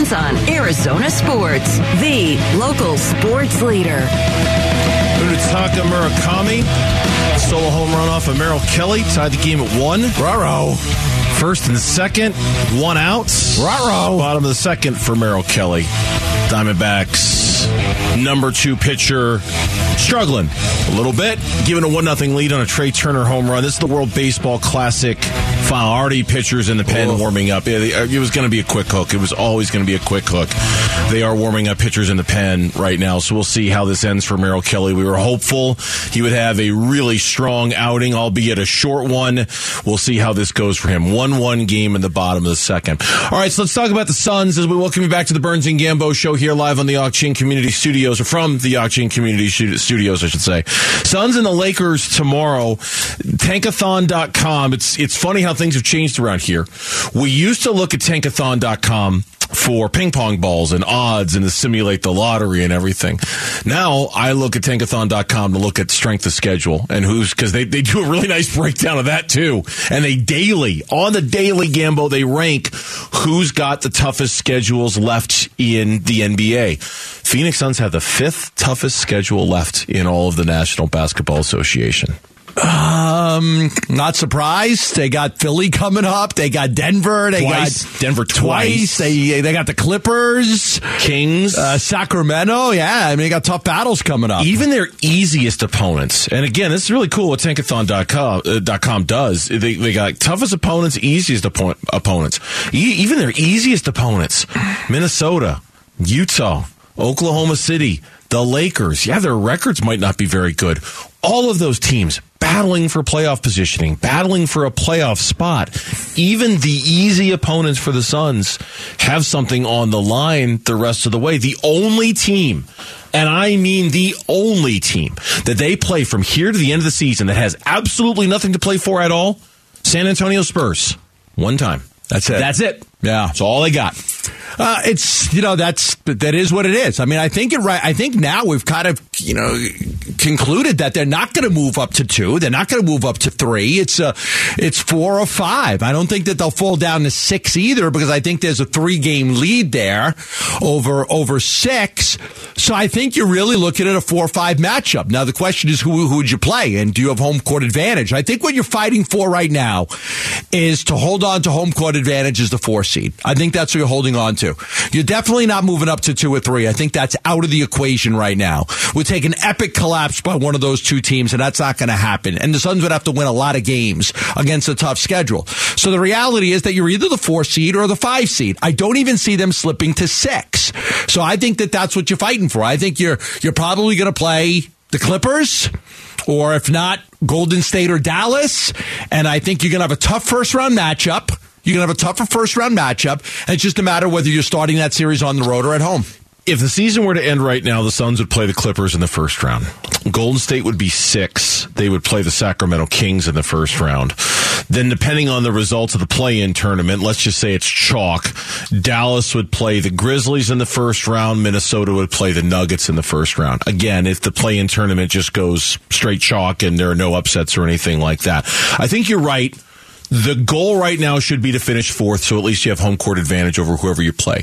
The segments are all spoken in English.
afternoons on Arizona Sports, the local sports leader. Munetaka Murakami stole a home run off of Merrill Kelly, tied the game at one. Raro. First and second, one out. Ruh-roh. Bottom of the second for Merrill Kelly. Diamondbacks number two pitcher struggling a little bit, giving a one nothing lead on a Trea Turner home run. This is the World Baseball Classic final. Already pitchers in the pen warming up. It, was going to be a quick hook. It was always going to be a quick hook. They are warming up pitchers in the pen right now, so we'll see how this ends for Merrill Kelly. We were hopeful he would have a really strong outing, albeit a short one. We'll see how this goes for him. One one game in the bottom of the second. All right, so let's talk about the Suns as we welcome you back to the Burns and Gambo show here live on the Auction Community Studios, or from the Auction Community Studios, I should say. Suns and the Lakers tomorrow. Tankathon.com. It's it's funny how things have changed around here. We used to look at Tankathon.com for ping pong balls and odds and to simulate the lottery and everything. Now I look at tankathon.com to look at strength of schedule and who's because they, they do a really nice breakdown of that too. And they daily, on the daily Gambo, they rank who's got the toughest schedules left in the NBA. Phoenix Suns have the fifth toughest schedule left in all of the National Basketball Association. Um, not surprised. They got Philly coming up. They got Denver. They Twice. got Denver twice. They they got the Clippers, Kings. uh, Sacramento. Yeah, I mean, they got tough battles coming up. even their easiest opponents, and again, this is really cool what Tankathon.com uh, dot com does. They, they got toughest opponents, easiest oppo- opponents. E- even their easiest opponents, Minnesota, Utah, Oklahoma City, the Lakers. Yeah, their records might not be very good. All of those teams battling for playoff positioning, battling for a playoff spot. Even the easy opponents for the Suns have something on the line the rest of the way. The only team, and I mean the only team that they play from here to the end of the season that has absolutely nothing to play for at all, San Antonio Spurs. One time. That's it. That's it. Yeah. That's all they got. Uh, it's you know that's that is what it is. I mean, I think it right. I think now we've kind of you know concluded that they're not going to move up to two. They're not going to move up to three. It's uh it's four or five. I don't think that they'll fall down to six either because I think there's a three game lead there over over six. So I think you're really looking at a four or five matchup. Now the question is who who would you play and do you have home court advantage? I think what you're fighting for right now is to hold on to home court advantage as the four seed. I think that's what you're holding on to. You're definitely not moving up to two or three. I think that's out of the equation right now. We'd take an epic collapse by one of those two teams, and that's not going to happen. And the Suns would have to win a lot of games against a tough schedule. So the reality is that you're either the four seed or the five seed. I don't even see them slipping to six. So I think that that's what you're fighting for. I think you're you're probably going to play the Clippers or if not, Golden State or Dallas. And I think you're going to have a tough first round matchup. You're going to have a tougher first round matchup. And it's just a matter whether you're starting that series on the road or at home. If the season were to end right now, the Suns would play the Clippers in the first round. Golden State would be six. They would play the Sacramento Kings in the first round. Then, depending on the results of the play in tournament, let's just say it's chalk. Dallas would play the Grizzlies in the first round. Minnesota would play the Nuggets in the first round. Again, if the play in tournament just goes straight chalk and there are no upsets or anything like that. I think you're right. The goal right now should be to finish fourth, so at least you have home court advantage over whoever you play.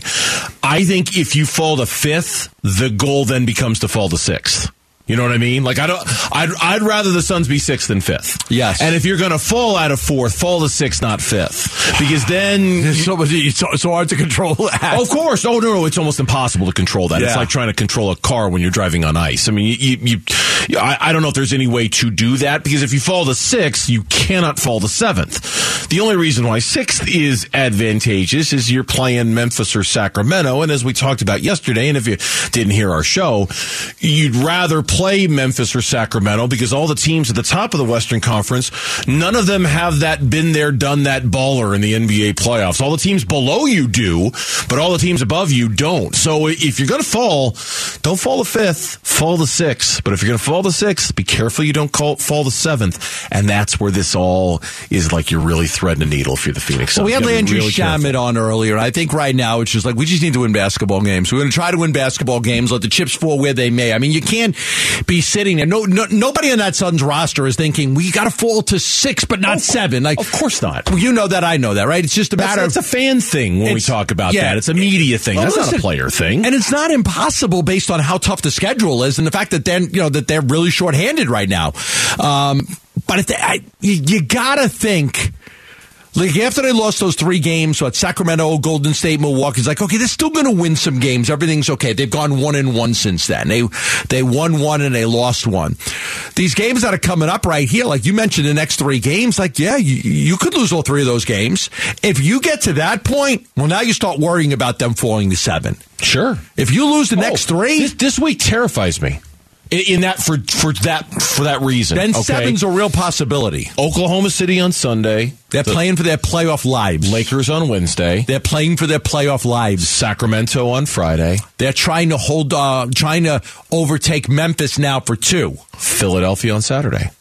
I think if you fall to fifth, the goal then becomes to fall to sixth. You know what I mean? Like I don't. I'd I'd rather the Suns be sixth than fifth. Yes. And if you're going to fall out of fourth, fall to sixth, not fifth, because then. It's so, it's so, hard to control that. Oh, of course. Oh no, no, it's almost impossible to control that. It's like trying to control a car when you're driving on ice. I mean, you, you, you I, I don't know if there's any way to do that because if you fall to sixth, you cannot fall to seventh. The only reason why sixth is advantageous is you're playing Memphis or Sacramento, and as we talked about yesterday, and if you didn't hear our show, you'd rather play Memphis or Sacramento because all the teams at the top of the Western Conference, none of them have that been there, done that baller in the NBA playoffs. All the teams below you do, but all the teams above you don't. So if you're going to fall, don't fall the fifth, fall the sixth. But if you're going to fall the sixth, be careful you don't call, fall the seventh. And that's where this all is like you're really threading a needle if you're the Phoenix Suns. Well, we had You gotta be Landry really Shamet on earlier, I think right now it's just like we just need to win basketball games. We're going to try to win basketball games. Let the chips fall where they may. I mean, you can't be sitting there. No, no nobody on that Suns roster is thinking we got to fall to six, but not seven. Like, Of course not. Well, you know that. I know that, right? It's just a matter. that's a of, fan thing when we talk about yeah. that. It's a media thing. Well, that's not a player thing. and it's not impossible based on how tough the schedule is and the fact that they're you know that they're really shorthanded right now. Um, but I, you, you gotta think. Like after they lost those three games, what Sacramento, Golden State, Milwaukee, it's like okay, they're still going to win some games. Everything's okay. They've gone one and one since then. They they won one and they lost one. These games that are coming up right here, like you mentioned, the next three games, like yeah, you, you could lose all three of those games. If you get to that point, well, now you start worrying about them falling to seven. sure. If you lose the oh, next three, This, this week terrifies me. In, that for for that for that reason. then okay? seven's a real possibility. Oklahoma City on Sunday. They're The playing for their playoff lives. Lakers on Wednesday. They're playing for their playoff lives. Sacramento on Friday. They're trying to hold, uh, trying to overtake Memphis now for two. Philadelphia on Saturday.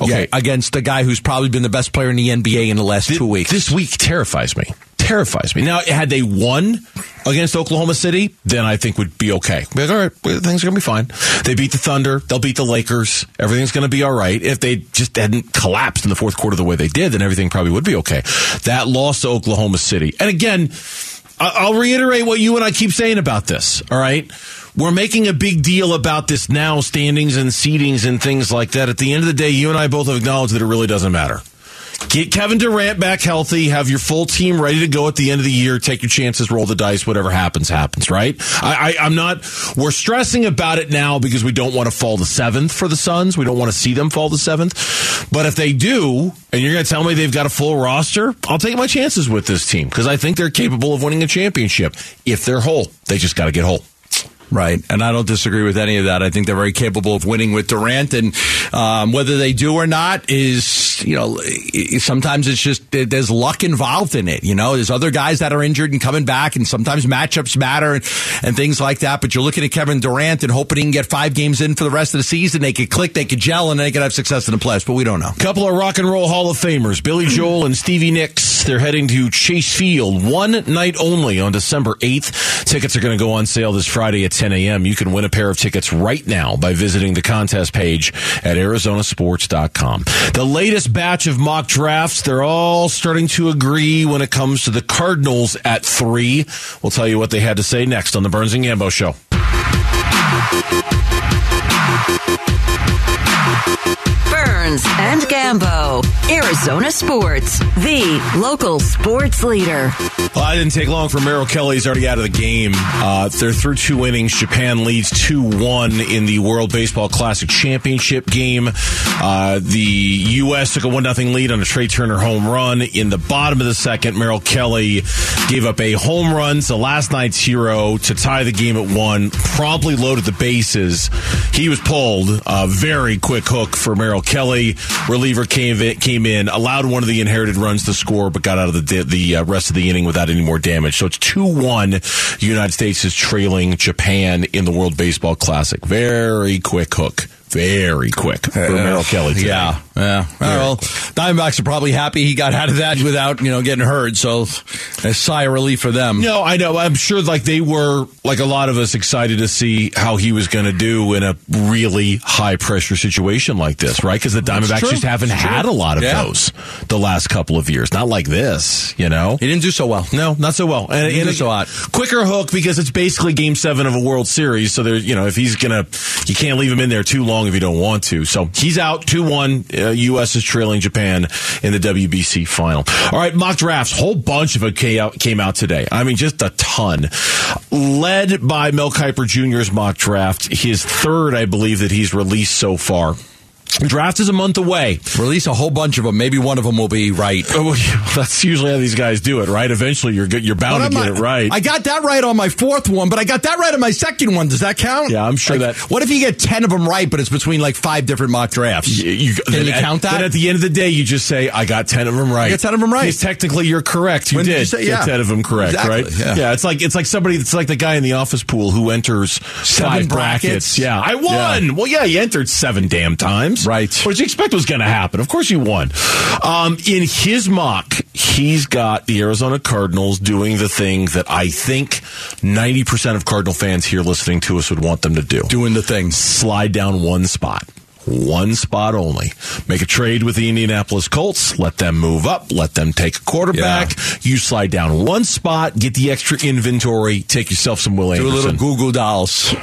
Okay. Yeah, against the guy who's probably been the best player in the NBA in the last two weeks. This week terrifies me. Terrifies me. Now, had they won against Oklahoma City, then I think would be okay. Be like, all right, things are going to be fine. They beat the Thunder. They'll beat the Lakers. Everything's going to be all right. If they just hadn't collapsed in the fourth quarter the way they did, then everything probably would be okay. That loss to Oklahoma City. And again, I'll reiterate what you and I keep saying about this. All right. We're making a big deal about this now, standings and seedings and things like that. At the end of the day, you and I both have acknowledged that it really doesn't matter. Get Kevin Durant back healthy. Have your full team ready to go at the end of the year. Take your chances. Roll the dice. Whatever happens, happens. Right? I, I, I'm not. We're stressing about it now because we don't want to fall to seventh for the Suns. We don't want to see them fall to seventh. But if they do, and you're going to tell me they've got a full roster, I'll take my chances with this team because I think they're capable of winning a championship if they're whole. They just got to get whole. Right, and I don't disagree with any of that. I think they're very capable of winning with Durant, and um, whether they do or not is, you know, sometimes it's just there's luck involved in it. You know, there's other guys that are injured and coming back, and sometimes matchups matter and, and things like that. But you're looking at Kevin Durant and hoping he can get five games in for the rest of the season. They could click, they could gel, and they could have success in the playoffs. But we don't know. A couple of rock and roll Hall of Famers, Billy Joel and Stevie Nicks. They're heading to Chase Field one night only on December 8th. Tickets are going to go on sale this Friday at 10 a.m. You can win a pair of tickets right now by visiting the contest page at arizonasports.com. The latest batch of mock drafts, they're all starting to agree when it comes to the Cardinals at three. We'll tell you what they had to say next on the Burns and Gambo Show. Burns and Gambo, Arizona Sports, the local sports leader. Well, I didn't take long for Merrill Kelly. He's already out of the game. Uh, they're through two innings. Japan leads 2 1 in the World Baseball Classic Championship game. Uh, the U.S. took a 1 0 lead on a Trea Turner home run. In the bottom of the second, Merrill Kelly gave up a home run to last night's hero to tie the game at one, promptly loaded the bases. He was pulled. A very quick hook for Merrill Kelly. Reliever came came in, allowed one of the inherited runs to score, but got out of the the uh, rest of the inning without any more damage. So it's two one. United States is trailing Japan in the World Baseball Classic. Very quick hook. Very quick for Merrill Kelly. Today. Yeah, yeah. Well, Diamondbacks are probably happy he got out of that without you know getting hurt. So a sigh of relief for them. No, I know. I'm sure like they were like a lot of us excited to see how he was going to do in a really high pressure situation like this, right? Because the Diamondbacks just haven't It's true. had a lot of Yeah. those the last couple of years. Not like this, you know. He didn't do so well. No, not so well. And, He and did so hot. quicker hook because it's basically Game Seven of a World Series. So there, you know, if he's gonna, you can't leave him in there too long if you don't want to. So he's out two one. Uh, U.S. is trailing Japan in the WBC final. All right, mock drafts. Whole bunch of it came out, came out today. I mean, just a ton. Led by Mel Kiper Jr.'s mock draft, his third, I believe, that he's released so far. Draft is a month away. Release a whole bunch of them. Maybe one of them will be right. Oh, that's usually how these guys do it, right? Eventually, you're good. You're bound to get it right. I got that right on my fourth one, but I got that right on my second one. Does that count? Yeah, I'm sure Like, that- What if you get ten of them right, but it's between like five different mock drafts? You, you- Can you at- count that? Then at the end of the day, you just say, "I got ten of them right." I got 10 of them right. Because technically, you're correct. You When did did you say- get ten of them correct, Exactly, right? yeah. It's like it's like somebody. It's like the guy in the office pool who enters Seven five brackets. Yeah, I won. Well, yeah, he entered seven damn times. Right. What did you expect was going to happen? Of course you won. Um, in his mock, he's got the Arizona Cardinals doing the thing that I think 90% of Cardinal fans here listening to us would want them to do. Doing the thing. Slide down one spot. One spot only. Make a trade with the Indianapolis Colts. Let them move up. Let them take a quarterback. Yeah. You slide down one spot. Get the extra inventory. Take yourself some Will Anderson. Do a little Goo Goo Dolls.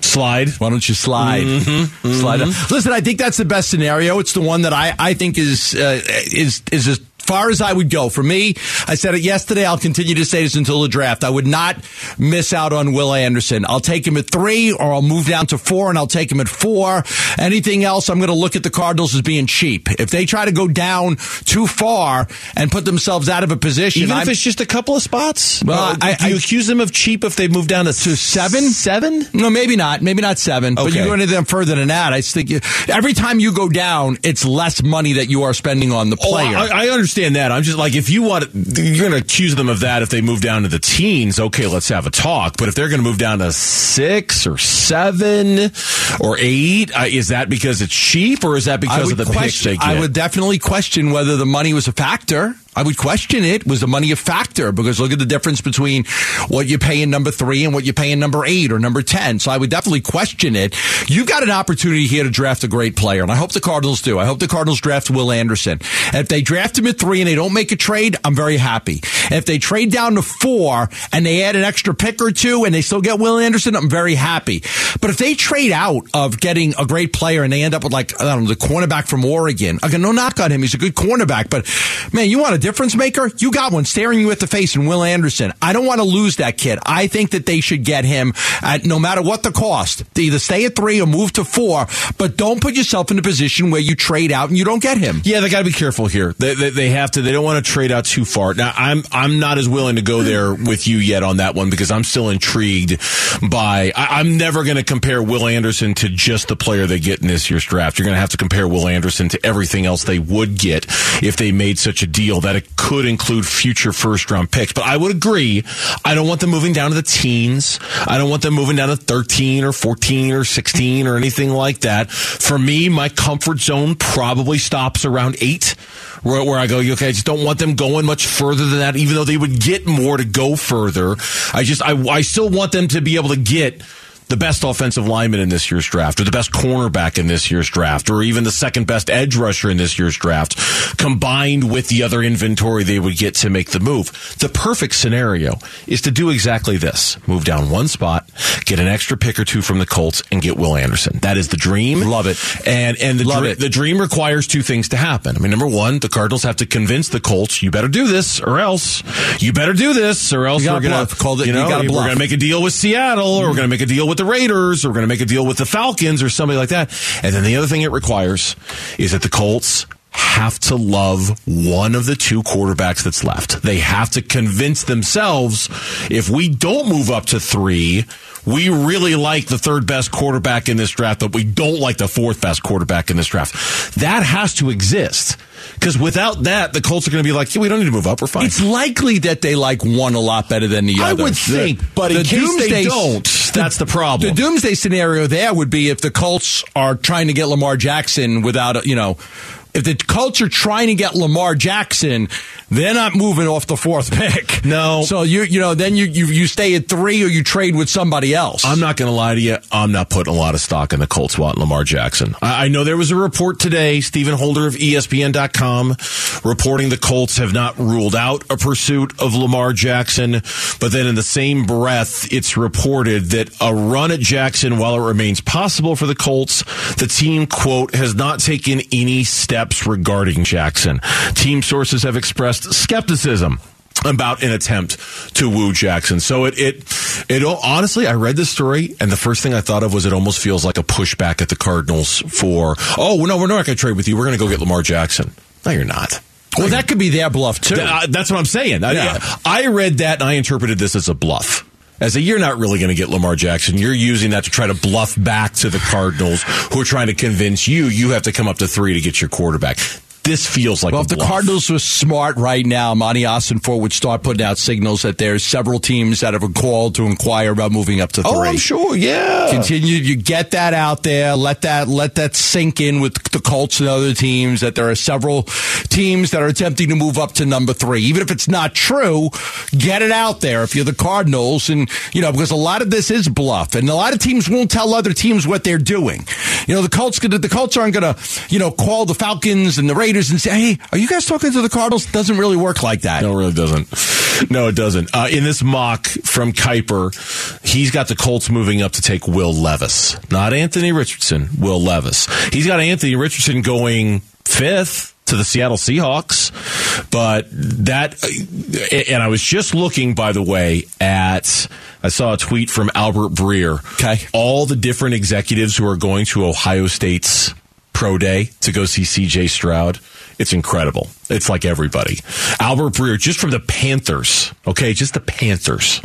Slide. Why don't you slide? Mm-hmm. Slide. Listen, I think that's the best scenario. It's the one that I, I think is uh, is is far as I would go. For me, I said it yesterday. I'll continue to say this until the draft. I would not miss out on Will Anderson. I'll take him at three, or I'll move down to four, and I'll take him at four. Anything else, I'm going to look at the Cardinals as being cheap. If they try to go down too far and put themselves out of a position, Even I'm, if it's just a couple of spots? Well, Uh, I- do you I- accuse them of cheap if they move down to, seven? Seven? No, maybe not. Maybe not seven. But Okay. you go into them further than that. I think you, every time you go down, it's less money that you are spending on the Oh, player. I, I understand that. I'm just like, if you want, you're going to accuse them of that if they move down to the teens. Okay, let's have a talk. But if they're going to move down to six or seven or eight, uh, is that because it's cheap or is that because of the question, they get? I would definitely question whether the money was a factor. I would question it. Was the money a factor? Because look at the difference between what you pay in number three and what you pay in number eight or number 10. So I would definitely question it. You've got an opportunity here to draft a great player, and I hope the Cardinals do. I hope the Cardinals draft Will Anderson. And if they draft him at three and they don't make a trade, I'm very happy. And if they trade down to four and they add an extra pick or two and they still get Will Anderson, I'm very happy. But if they trade out of getting a great player and they end up with like, I don't know, the cornerback from Oregon, again, no knock on him. He's a good cornerback, but man, you want a difference maker? You got one staring you at the face in Will Anderson. I don't want to lose that kid. I think that they should get him at no matter what the cost. They either stay at three or move to four, but don't put yourself in a position where you trade out and you don't get him. Yeah, they got to be careful here. They, they, they have to. They don't want to trade out too far. Now, I'm I'm not as willing to go there with you yet on that one because I'm still intrigued by. I, I'm never going to compare Will Anderson to just the player they get in this year's draft. You're going to have to compare Will Anderson to everything else they would get if they made such a deal that it could include future first round picks. But I would agree. I don't want them moving down to the teens. I don't want them moving down to 13 or 14 or 16 or anything like that. For me, my comfort zone probably stops around eight, where, where I go, okay, I just don't want them going much further than that, even though they would get more to go further. I just, I, I still want them to be able to get the best offensive lineman in this year's draft, or the best cornerback in this year's draft, or even the second best edge rusher in this year's draft, combined with the other inventory they would get to make the move. The perfect scenario is to do exactly this. Move down one spot, get an extra pick or two from the Colts, and get Will Anderson. That is the dream. Love it. And, and the, Love dr- it. the dream requires two things to happen. I mean, number one, the Cardinals have to convince the Colts, you better do this, or else, you better do this, or else we're gotta. Call it- you you know, gotta we're going to make a deal with Seattle, or we're going to make a deal with the Raiders, or we're going to make a deal with the Falcons, or somebody like that. And then the other thing it requires is that the Colts have to love one of the two quarterbacks that's left. They have to convince themselves if we don't move up to three, we really like the third best quarterback in this draft, but we don't like the fourth best quarterback in this draft. That has to exist. Because without that, the Colts are going to be like, yeah, we don't need to move up. We're fine. It's likely that they like one a lot better than the other. I would think, but in case they don't, that's the problem. The doomsday scenario there would be if the Colts are trying to get Lamar Jackson without, a, you know, if the Colts are trying to get Lamar Jackson, they're not moving off the fourth pick. No. So you you know then you you, you stay at three or you trade with somebody else. I'm not going to lie to you. I'm not putting a lot of stock in the Colts wanting Lamar Jackson. I, I know there was a report today, Stephen Holder of ESPN.com, reporting the Colts have not ruled out a pursuit of Lamar Jackson. But then in the same breath, it's reported that a run at Jackson, while it remains possible for the Colts, the team, quote, has not taken any steps regarding Jackson. Team sources have expressed skepticism about an attempt to woo Jackson. So it, it, it, honestly, I read this story and the first thing I thought of was it almost feels like a pushback at the Cardinals for, oh, no, we're not going to trade with you. We're going to go get Lamar Jackson. No, you're not. well, that could be their bluff too. Th- uh, that's what I'm saying. I- Yeah. I, read that and I interpreted this as a bluff. As a, you're not really going to get Lamar Jackson. You're using that to try to bluff back to the Cardinals who are trying to convince you you have to come up to three to get your quarterback. This feels like well, if the bluff. Cardinals were smart right now, Monti Ossenfort would start putting out signals that there's several teams that have called to inquire about moving up to three. Oh, I'm sure. Yeah. Continue. You get that out there. Let that let that sink in with the Colts and other teams. That there are several teams that are attempting to move up to number three, even if it's not true. Get it out there if you're the Cardinals, and you know because a lot of this is bluff, and a lot of teams won't tell other teams what they're doing. You know the Colts. The Colts aren't going to you know call the Falcons and the Raiders and say, "Hey, are you guys talking to the Cardinals?" Doesn't really work like that. No, it really doesn't. No, it doesn't. Uh, in this mock from Kiper, he's got the Colts moving up to take Will Levis, not Anthony Richardson. Will Levis. He's got Anthony Richardson going fifth to the Seattle Seahawks. But that, and I was just looking, by the way, at, I saw a tweet from Albert Breer. Okay. All the different executives who are going to Ohio State's pro day to go see CJ Stroud. It's incredible. It's like everybody. Albert Breer, just from the Panthers, okay, just the Panthers.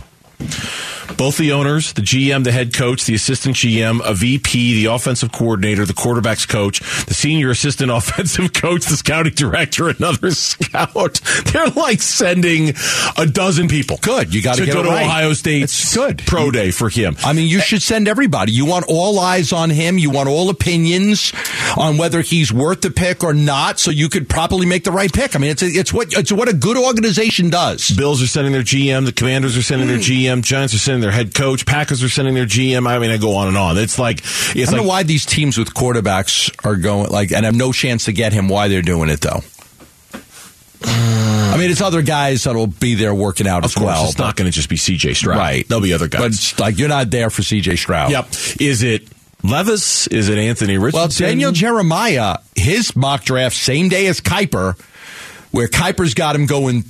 Both the owners, the GM, the head coach, the assistant GM, a VP, the offensive coordinator, the quarterback's coach, the senior assistant offensive coach, the scouting director, another scout. They're like sending a dozen people. Good. You got to get go to right. Ohio State's It's good. pro day for him. I mean, you should send everybody. You want all eyes on him. You want all opinions on whether he's worth the pick or not, so you could properly make the right pick. I mean, it's a, it's what it's what a good organization does. Bills are sending their GM. The Commanders are sending their GM. Giants are sending their head coach. Packers are sending their GM. I mean, I go on and on. It's like it's I don't like know why these teams with quarterbacks are going like and have no chance to get him. Why they're doing it though? I mean, it's other guys that'll be there working out of as course well. it's not going to just be CJ Stroud. Right. There'll be other guys. but like you're not there for CJ Stroud. Yep. Is it Levis? Is it Anthony Richardson? Well, Daniel Jeremiah, his mock draft same day as Kiper, where Kiper's got him going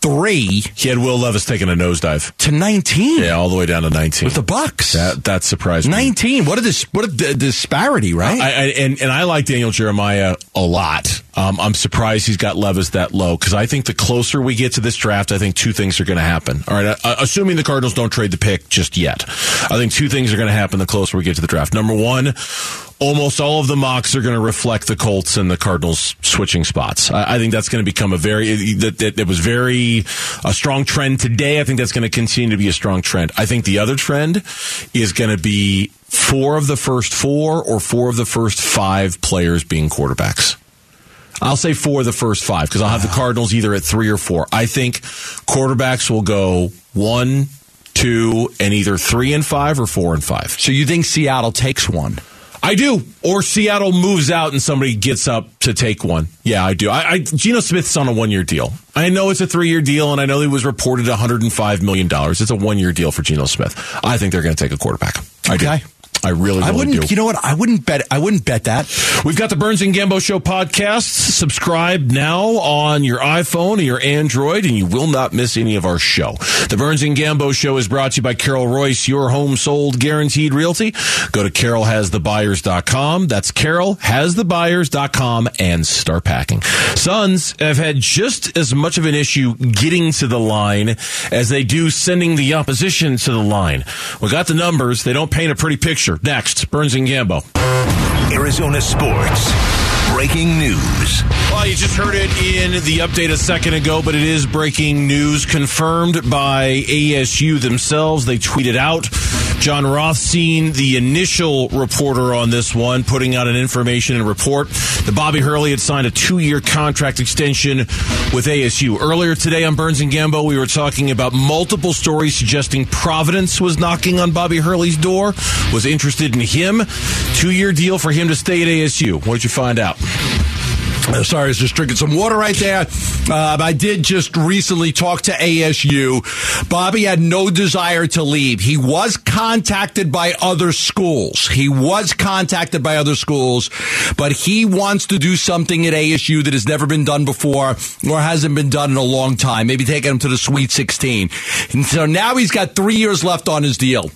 three he had Will Levis taking a nosedive. to nineteen Yeah, all the way down to 19. with the Bucs. that that surprised me. Nineteen. What a dis- what a d- disparity, right? I, I, and and I like Daniel Jeremiah a lot. Um, I'm surprised he's got Levis that low because I think the closer we get to this draft, I think two things are going to happen. All right, uh, assuming the Cardinals don't trade the pick just yet, I think two things are going to happen the closer we get to the draft. Number one, almost all of the mocks are going to reflect the Colts and the Cardinals switching spots. I, I think that's going to become a very that, that, that was very a strong trend today. I think that's going to continue to be a strong trend. I think the other trend is going to be four of the first four or four of the first five players being quarterbacks. I'll say four of the first five because I'll have the Cardinals either at three or four. I think quarterbacks will go one, two, and either three and five or four and five. so you think Seattle takes one? I do. Or Seattle moves out and somebody gets up to take one. Yeah, I do. I, I Geno Smith's on a one year deal. I know it's a three year deal, and I know he was reported $105 million. It's a one year deal for Geno Smith. I think they're going to take a quarterback. I do. I really, really I wouldn't. do. You know what? I wouldn't bet. I wouldn't bet that. We've got the Burns and Gambo Show podcast. Subscribe now on your iPhone or your Android, and you will not miss any of our show. The Burns and Gambo Show is brought to you by Carol Royse, your home sold guaranteed realty. Go to carolhasthebuyers.com. That's carolhasthebuyers.com and start packing. Suns have had just as much of an issue getting to the line as they do sending the opposition to the line. We got the numbers. They don't paint a pretty picture. Next, Burns and Gambo. Arizona Sports. Breaking news. Well, you just heard it in the update a second ago, but it is breaking news confirmed by ASU themselves. They tweeted out. Jon Rothstein, the initial reporter on this one, putting out an information and report that Bobby Hurley had signed a two year contract extension with ASU. Earlier today on Burns and Gambo, we were talking about multiple stories suggesting Providence was knocking on Bobby Hurley's door, was interested in him. Two year deal for him to stay at ASU. What did you find out? Uh, sorry, I was just drinking some water right there. Uh, I did just recently talk to ASU. Bobby had no desire to leave. He was contacted by other schools. He was contacted by other schools, but he wants to do something at ASU that has never been done before or hasn't been done in a long time. Maybe taking him to the Sweet 16. And so now he's got three years left on his deal.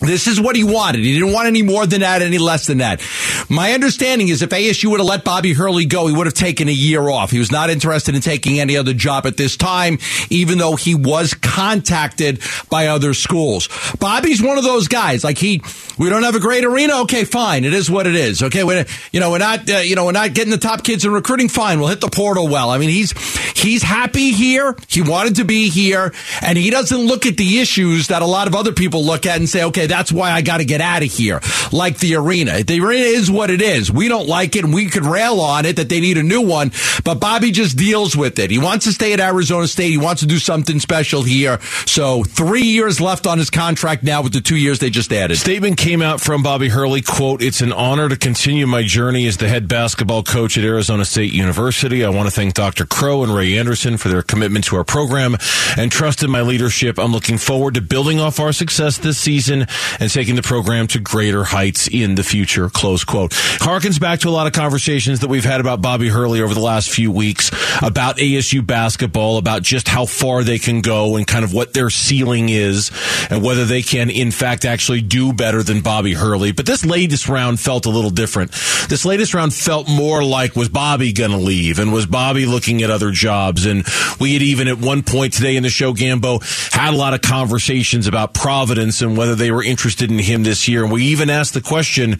This is what he wanted. He didn't want any more than that, any less than that. My understanding is if ASU would have let Bobby Hurley go, he would have taken a year off. He was not interested in taking any other job at this time, even though he was contacted by other schools. Bobby's one of those guys. Like he, we don't have a great arena. Okay, fine. It is what it is. Okay, we're, you know, we're not, uh, you know, we're not getting the top kids in recruiting. Fine, we'll hit the portal well. I mean, he's he's happy here. He wanted to be here, and he doesn't look at the issues that a lot of other people look at and say, okay that's why I got to get out of here. Like the arena. The arena is what it is. We don't like it and we could rail on it that they need a new one, but Bobby just deals with it. He wants to stay at Arizona State. He wants to do something special here. So three years left on his contract now with the two years they just added. Statement came out from Bobby Hurley, quote, it's an honor to continue my journey as the head basketball coach at Arizona State University. I want to thank Dr. Crow and Ray Anderson for their commitment to our program and trust in my leadership. I'm looking forward to building off our success this season and taking the program to greater heights in the future. Close quote. Harkens back to a lot of conversations that we've had about Bobby Hurley over the last few weeks about ASU basketball, about just how far they can go and kind of what their ceiling is and whether they can in fact actually do better than Bobby Hurley. But this latest round felt a little different. This latest round felt more like was Bobby going to leave and was Bobby looking at other jobs? And we had even at one point today in the show, Gambo had a lot of conversations about Providence and whether they were interested in him this year. And we even asked the question,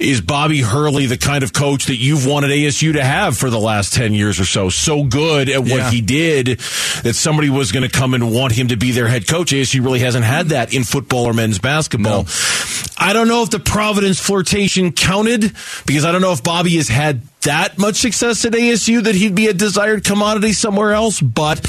is Bobby Hurley the kind of coach that you've wanted ASU to have for the last 10 years or so? So good at what Yeah. he did that somebody was going to come and want him to be their head coach. ASU really hasn't had that in football or men's basketball. I don't know if the Providence flirtation counted because I don't know if Bobby has had that much success at ASU that he'd be a desired commodity somewhere else, but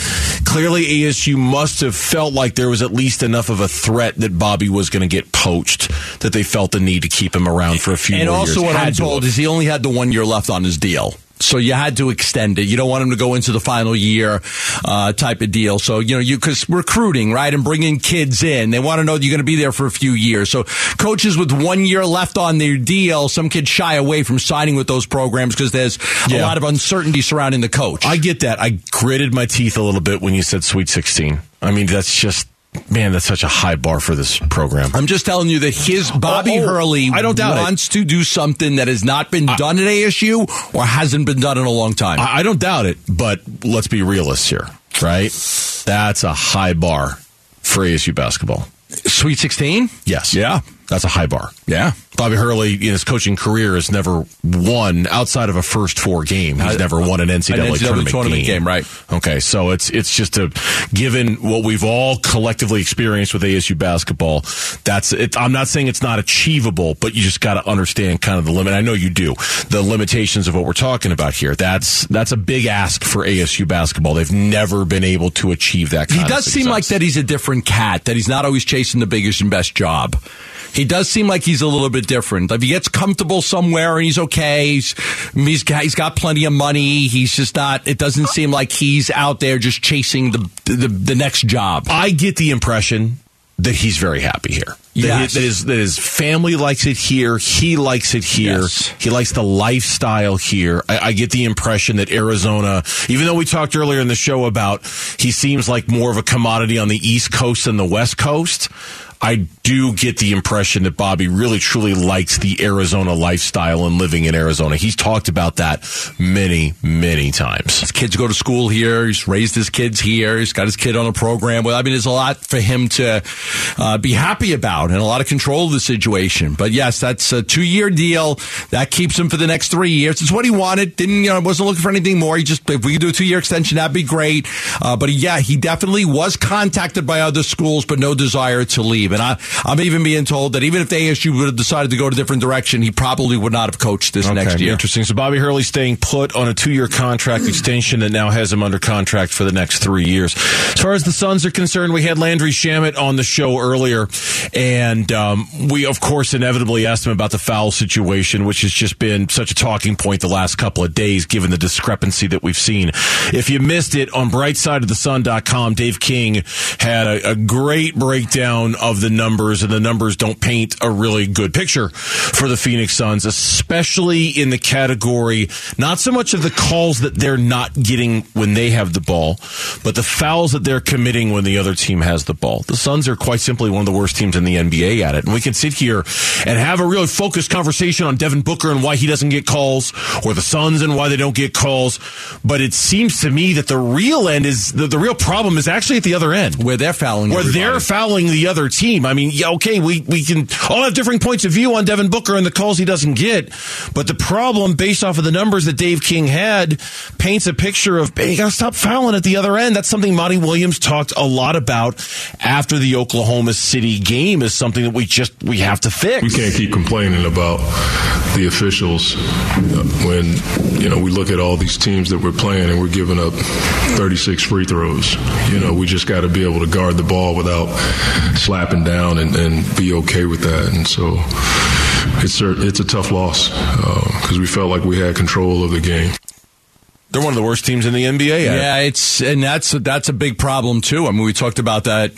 clearly ASU must have felt like there was at least enough of a threat that Bobby was going to get poached that they felt the need to keep him around for a few years. And also, years. what Had I'm told is he only had the one year left on his deal. So you had to extend it. You don't want him to go into the final year uh, type of deal. So you know, you because recruiting, right, and bringing kids in, they want to know you're going to be there for a few years. So coaches with one year left on their deal, some kids shy away from signing with those programs because there's a lot of uncertainty surrounding the coach. I get that. I gritted my teeth a little bit when you said Sweet 16. I mean, that's just, man, that's such a high bar for this program. I'm just telling you that his oh, Bobby Oh, oh, Hurley I don't doubt it. wants to do something that has not been done at ASU or hasn't been done in a long time. I, I don't doubt it, but let's be realists here, right? That's a high bar for ASU basketball. Sweet 16? Yes. Yeah. That's a high bar. Yeah. Bobby Hurley in his coaching career has never won outside of a first four game. He's never won an NCAA, an NCAA tournament, tournament game, right. Okay, so it's it's just a given what we've all collectively experienced with ASU basketball. That's it. I'm not saying it's not achievable, but you just got to understand kind of the limit. I know you do the limitations of what we're talking about here. That's that's a big ask for ASU basketball. They've never been able to achieve that. He does seem like that he's a different cat, that he's not always chasing the biggest and best job. He does seem like he's a little bit different. If he gets comfortable somewhere and he's okay, he's, he's got, he's got plenty of money. He's just not, it doesn't seem like he's out there just chasing the, the, the next job. I get the impression that he's very happy here. That, Yes. he- that his, that his family likes it here. He likes it here. Yes. He likes the lifestyle here. I, I get the impression that Arizona, even though we talked earlier in the show about he seems like more of a commodity on the East Coast than the West Coast. I do get the impression that Bobby really truly likes the Arizona lifestyle and living in Arizona. He's talked about that many, many times. His kids go to school here. He's raised his kids here. He's got his kid on a program. Well, I mean, there's a lot for him to uh, be happy about and a lot of control of the situation. But yes, that's a two year deal that keeps him for the next three years. It's what he wanted. Didn't you know? Wasn't looking for anything more. He just if we could do a two year extension, that'd be great. Uh, but yeah, he definitely was contacted by other schools, but no desire to leave. And I, I'm even being told that even if the ASU would have decided to go a different direction, he probably would not have coached this next year. Interesting. So Bobby Hurley staying put on a two-year contract extension that now has him under contract for the next three years. As far as the Suns are concerned, we had Landry Shamet on the show earlier, and um, we of course inevitably asked him about the foul situation, which has just been such a talking point the last couple of days, given the discrepancy that we've seen. If you missed it on BrightSideOfTheSun.com, Dave King had a, a great breakdown of of the numbers, and the numbers don't paint a really good picture for the Phoenix Suns, especially in the category not so much of the calls that they're not getting when they have the ball, but the fouls that they're committing when the other team has the ball. The Suns are quite simply one of the worst teams in the NBA at it. And we can sit here and have a really focused conversation on Devin Booker and why he doesn't get calls, or the Suns and why they don't get calls. But it seems to me that the real end is the, the real problem is actually at the other end. Where they're fouling. Where everybody. they're fouling the other team. I mean, yeah, okay, we, we can all have different points of view on Devin Booker and the calls he doesn't get. But the problem, based off of the numbers that Dave King had, paints a picture of, hey, you got to stop fouling at the other end. That's something Monty Williams talked a lot about after the Oklahoma City game is something that we just, we have to fix. We can't keep complaining about the officials uh, when, you know, we look at all these teams that we're playing and we're giving up 36 free throws. You know, we just got to be able to guard the ball without slapping down and, and be okay with that. And so it's a, it's a tough loss because uh, we felt like we had control of the game. They're one of the worst teams in the NBA. Yeah, it's and that's that's a big problem too. I mean, we talked about that.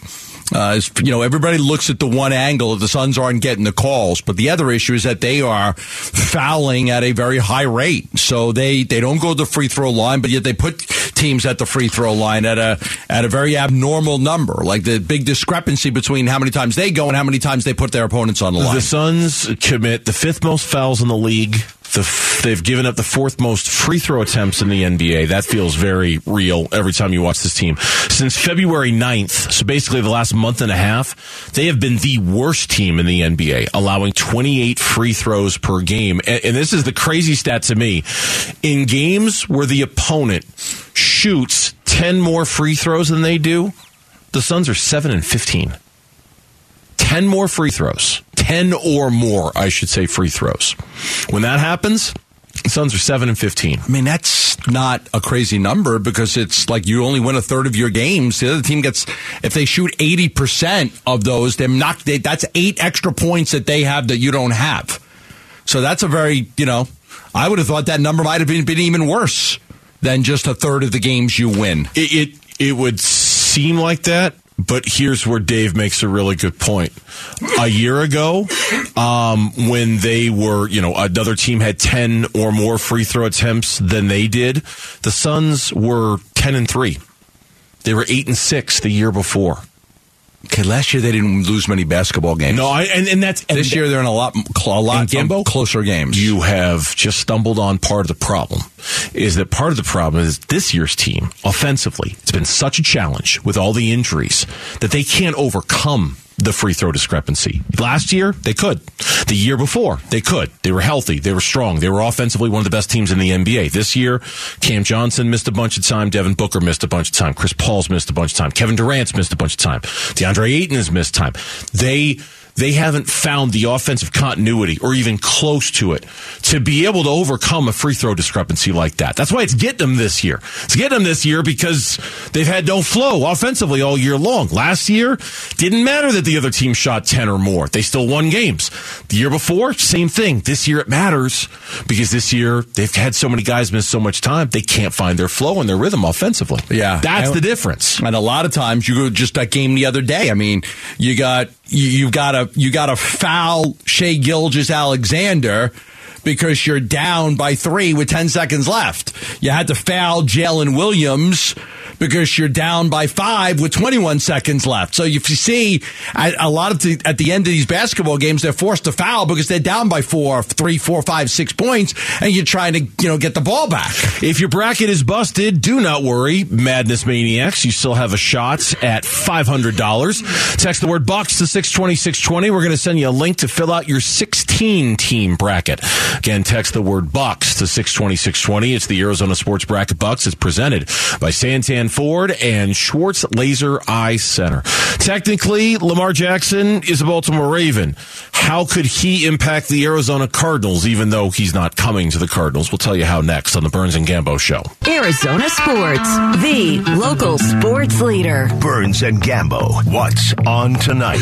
Uh, you know, everybody looks at the one angle. The Suns aren't getting the calls, but the other issue is that they are fouling at a very high rate. So they, they don't go to the free throw line, but yet they put teams at the free throw line at a at a very abnormal number. Like the big discrepancy between how many times they go and how many times they put their opponents on the line. The Suns commit the fifth most fouls in the league. The, they've given up the fourth most free throw attempts in the NBA. That feels very real every time you watch this team. Since February 9th, so basically the last month and a half, they have been the worst team in the NBA, allowing 28 free throws per game. And, and this is the crazy stat to me. In games where the opponent shoots 10 more free throws than they do, the Suns are 7 and 15. 10 more free throws. 10 or more, I should say, free throws. When that happens, the Suns are 7 and 15. I mean, that's not a crazy number because it's like you only win a third of your games. The other team gets, if they shoot 80% of those, they're not, they, that's eight extra points that they have that you don't have. So that's a very, you know, I would have thought that number might have been, been even worse than just a third of the games you win. It, it, it would seem like that. But here's where Dave makes a really good point. A year ago, um, when they were, you know, another team had 10 or more free throw attempts than they did, the Suns were 10 and 3. They were 8 and 6 the year before. Okay, last year they didn't lose many basketball games. No, I, and, and that's and this year they're in a lot, a lot Gambo, closer games. You have just stumbled on part of the problem. Is that part of the problem is this year's team offensively? It's been such a challenge with all the injuries that they can't overcome the free throw discrepancy. Last year, they could. The year before, they could. They were healthy. They were strong. They were offensively one of the best teams in the NBA. This year, Cam Johnson missed a bunch of time. Devin Booker missed a bunch of time. Chris Paul's missed a bunch of time. Kevin Durant's missed a bunch of time. DeAndre Ayton has missed time. They they haven't found the offensive continuity or even close to it to be able to overcome a free throw discrepancy like that. That's why it's getting them this year. It's getting them this year because they've had no flow offensively all year long. Last year, didn't matter that the other team shot 10 or more. They still won games. The year before, same thing. This year it matters because this year they've had so many guys miss so much time, they can't find their flow and their rhythm offensively. Yeah. That's and, the difference. And a lot of times you go just that game the other day. I mean, you got you, you've got a you got to foul Shai Gilgeous-Alexander because you're down by three with 10 seconds left. You had to foul Jalen Williams because you're down by five with 21 seconds left. So if you see a lot of the, at the end of these basketball games, they're forced to foul because they're down by four, three, four, five, six points, and you're trying to you know get the ball back. If your bracket is busted, do not worry, Madness Maniacs. You still have a shot at five hundred dollars. Text the word Bucks to six twenty six twenty. We're going to send you a link to fill out your sixteen team bracket. Again, text the word Bucks to six twenty six twenty. It's the Arizona Sports Bracket Bucks. It's presented by Santan Ford and Schwartz Laser Eye Center. Technically, Lamar Jackson is a Baltimore Raven. How could he impact the Arizona Cardinals, even though he's not coming to the Cardinals? We'll tell you how next on the Burns and Gambo Show. Arizona Sports, the local sports leader. Burns and Gambo, what's on tonight?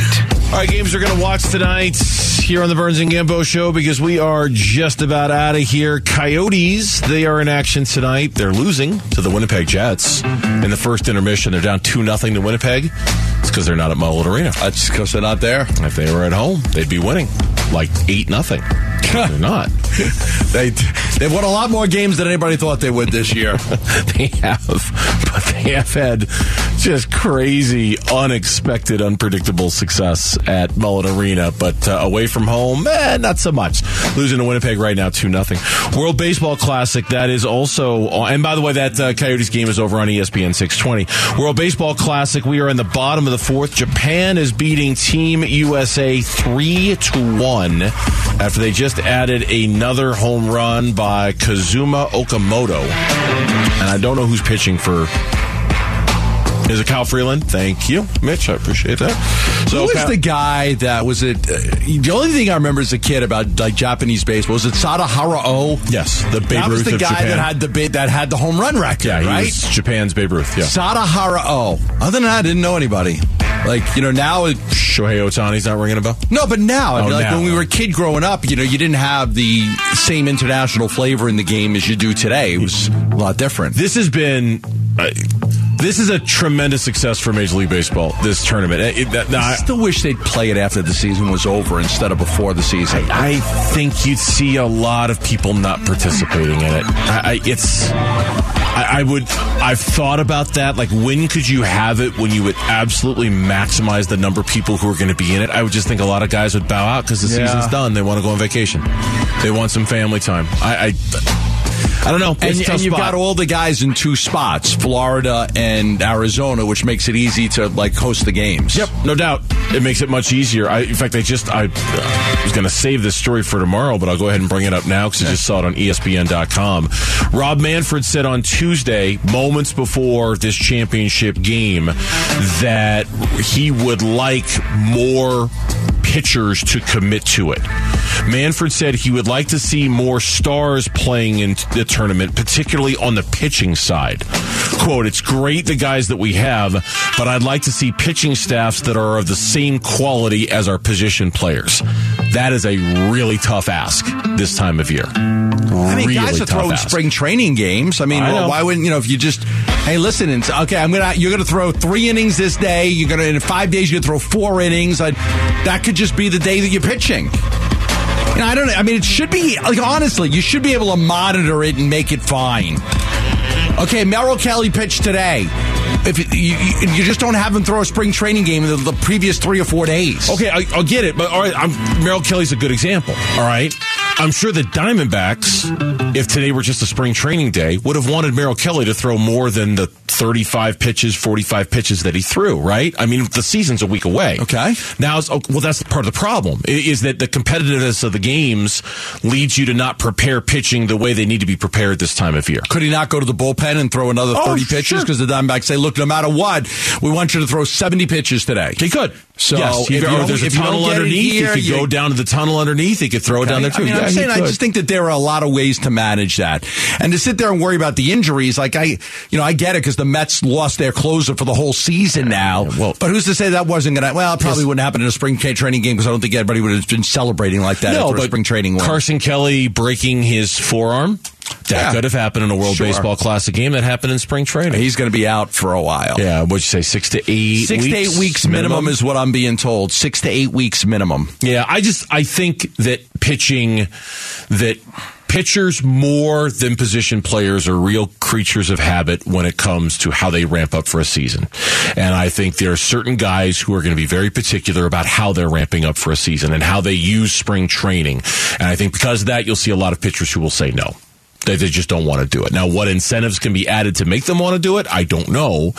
All right, games we're going to watch tonight here on the Burns and Gambo show because we are just about out of here. Coyotes, they are in action tonight. They're losing to the Winnipeg Jets in the first intermission. They're down 2 nothing to Winnipeg. It's because they're not at Mullet Arena. That's because they're not there. If they were at home, they'd be winning like 8 nothing. they're not. They they've won a lot more games than anybody thought they would this year. they have, but they have had just crazy, unexpected, unpredictable success at Mullet Arena. But uh, away from home, eh, not so much. Losing to Winnipeg right now, two nothing. World Baseball Classic that is also, and by the way, that uh, Coyotes game is over on ESPN 620. World Baseball Classic. We are in the bottom of the fourth. Japan is beating Team USA three to one after they just added another home run by Kazuma Okamoto. And I don't know who's pitching for. Is it Kyle Freeland? Thank you, Mitch. I appreciate that. Who was Ky- the guy that was it? Uh, the only thing I remember as a kid about like Japanese baseball was it Sadahara O. Yes, the Babe that was the of guy Japan. that had the ba- that had the home run record. yeah, right. Japan's Babe Ruth. Yeah, Sadahara O. Other than that, I didn't know anybody. Like you know now, it, Shohei Ohtani's not ringing a bell. no, but now, I Oh, mean, like now. when we were a kid growing up, you know, you didn't have the same international flavor in the game as you do today. It was a lot different. This has been. Uh, this is a tremendous success for Major League Baseball. This tournament. Eh, it- it- now, I I- still wish they'd play it after the season was over instead of before the season. I think you'd see a lot of people not participating in it. I, I, it's. I, I would. I've thought about that. Like, when could you have it when you would absolutely maximize the number of people who are going to be in it? I would just think a lot of guys would bow out because the Yeah. season's done. They want to go on vacation. They want some family time. I. I, don't know. And, and you've got all the guys in two spots, Florida and Arizona, which makes it easy to like host the games. Yep, no doubt. It makes it much easier. I, in fact, I just I uh, was going to save this story for tomorrow, but I'll go ahead and bring it up now because I just saw it on ESPN.com. Rob Manfred said on Tuesday, moments before this championship game, that he would like more pitchers to commit to it. Manfred said he would like to see more stars playing in the tournament, particularly on the pitching side. Quote, it's great the guys that we have, but I'd like to see pitching staffs that are of the same quality as our position players. That is a really tough ask this time of year. I mean, really guys are throwing ask. spring training games. I mean, I well, why wouldn't you know if you just hey listen and okay, I'm gonna you're gonna throw three innings this day. You're gonna in five days you're gonna throw four innings. I, that could just be the day that you're pitching. I don't know. I mean, it should be like honestly, you should be able to monitor it and make it fine. Okay, Merrill Kelly pitched today. If you, you, you just don't have him throw a spring training game in the, the previous three or four days. Okay, I, I'll get it, but all right, I'm, Merrill Kelly's a good example. All right, I'm sure the Diamondbacks, if today were just a spring training day, would have wanted Merrill Kelly to throw more than the 35 pitches, 45 pitches that he threw. Right? I mean, the season's a week away. Okay. Now, oh, well, that's part of the problem is that the competitiveness of the games leads you to not prepare pitching the way they need to be prepared this time of year. Could he not go to the bullpen and throw another Oh, 30 pitches? sure. Because the Diamondbacks say, look, no matter what, we want you to throw 70 pitches today. He could. So yes, if you or oh, don't- there's a if you tunnel underneath. here, he could you- go down to the tunnel underneath. He could throw it down there too. I mean, Yeah, I'm saying I just think that there are a lot of ways to manage that, and to sit there and worry about the injuries. Like I, you know, I get it because the Mets lost their closer for the whole season now. Yeah, well- but who's to say that wasn't going to? Well, it probably wouldn't happen in a spring training game because I don't think everybody would have been celebrating like that no, but a spring training win. Carson Kelly breaking his forearm. That Yeah. could have happened in a World Sure. Baseball Classic game. That happened in spring training. He's going to be out for a while. yeah, what'd you say? Six to eight. Six to eight weeks minimum is what I'm being told. Six to eight weeks minimum. Yeah, I just I think that pitching that pitchers more than position players are real creatures of habit when it comes to how they ramp up for a season. And I think there are certain guys who are going to be very particular about how they're ramping up for a season and how they use spring training. And I think because of that you'll see a lot of pitchers who will say no. They, they just don't want to do it. Now, what incentives can be added to make them want to do it? I don't know.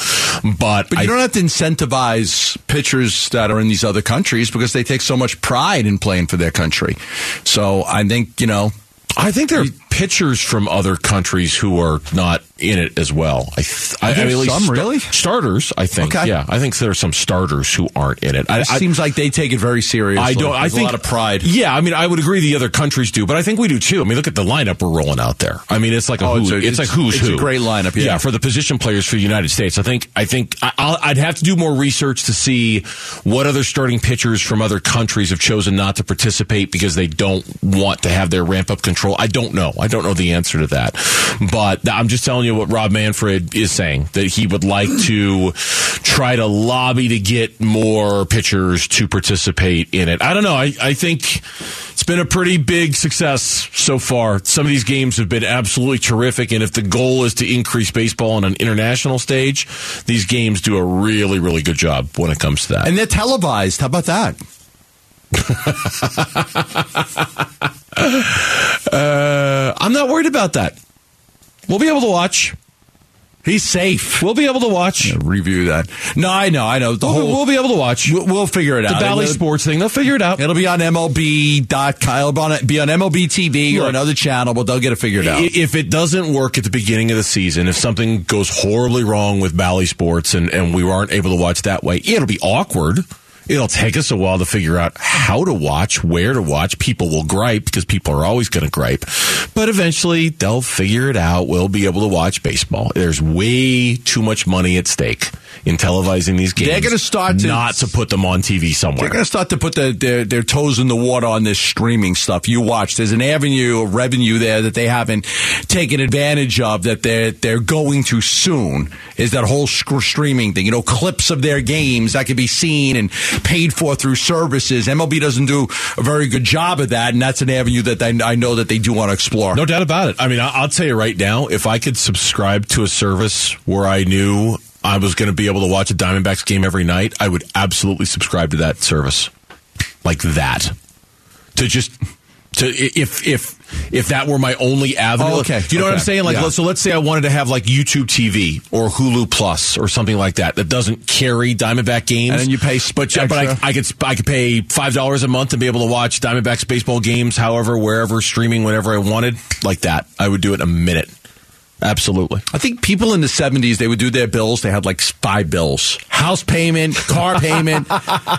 But, But I, you don't have to incentivize pitchers that are in these other countries because they take so much pride in playing for their country. So I think, you know, I think they're pitchers from other countries who are not in it as well. I, th- I, I mean, at least some, sta- really? starters. I think. Okay. Yeah, I think there are some starters who aren't in it. I, It seems like they take it very seriously. I don't. I think a lot of pride. Yeah, I mean, I would agree the other countries do, but I think we do too. I mean, look at the lineup we're rolling out there. I mean, it's like a Oh, who, it's it's, a- like who's it's a who. great lineup, yeah. for the position players for the United States. I think. I think I, I'd have to do more research to see what other starting pitchers from other countries have chosen not to participate because they don't want to have their ramp up control. I don't know. I don't know the answer to that, but I'm just telling you what Rob Manfred is saying that he would like to try to lobby to get more pitchers to participate in it. I don't know. I, I think it's been a pretty big success so far. Some of these games have been absolutely terrific, and if the goal is to increase baseball on an international stage, these games do a really, really good job when it comes to that. And they're televised. How about that? Uh, I'm not worried about that. We'll be able to watch. He's safe. We'll be able to watch. Review that. No, I know. I know. The We'll, whole. we'll be able to watch. We'll, we'll figure it the out. Bally It'll- Sports thing, they'll figure it out. It'll be on MLB.com. It'll be on, MLB TV or another channel, but they'll get it figured out. If it doesn't work at the beginning of the season, if something goes horribly wrong with Bally Sports and, and we aren't able to watch that way, it'll be awkward. It'll take us a while to figure out how to watch, where to watch. People will gripe because people are always going to gripe. But eventually they'll figure it out. We'll be able to watch baseball. There's way too much money at stake in televising these games. They're start to- not to put them on TV somewhere. They're going to start to put the, their, their toes in the water on this streaming stuff. You watch. There's an avenue of revenue there that they haven't taken advantage of that they're, they're going to soon is that whole sc- streaming thing. You know, clips of their games that can be seen and paid for through services. MLB doesn't do a very good job of that, and that's an avenue that I, I know that they do want to explore. No doubt about it. I mean, I'll tell you right now, if I could subscribe to a service where I knew I was going to be able to watch a Diamondbacks game every night, I would absolutely subscribe to that service. Like that. To just to if if if that were my only avenue. Oh, okay. Do you know what I'm saying? Like Yeah. so let's say I wanted to have like YouTube TV or Hulu Plus or something like that that doesn't carry Diamondback games. And then you pay but, but I. I could I could pay five dollars a month to be able to watch Diamondbacks baseball games, however, wherever, streaming, whenever I wanted, like that. I would do it in a minute. Absolutely. I think people in the 70s, they would do their bills. They had like five bills house payment, car payment,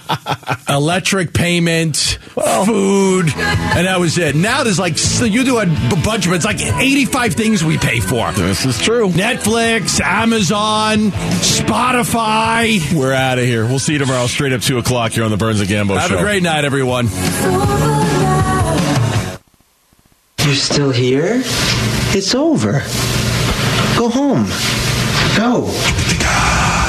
electric payment, food, and that was it. Now there's like, so you do a bunch of it's like 85 things we pay for. This is true. Netflix, Amazon, Spotify. We're out of here. We'll see you tomorrow, straight up two o'clock here on the Burns and Gambo Have show. a great night, everyone. You're still here? It's over. Go home. Go.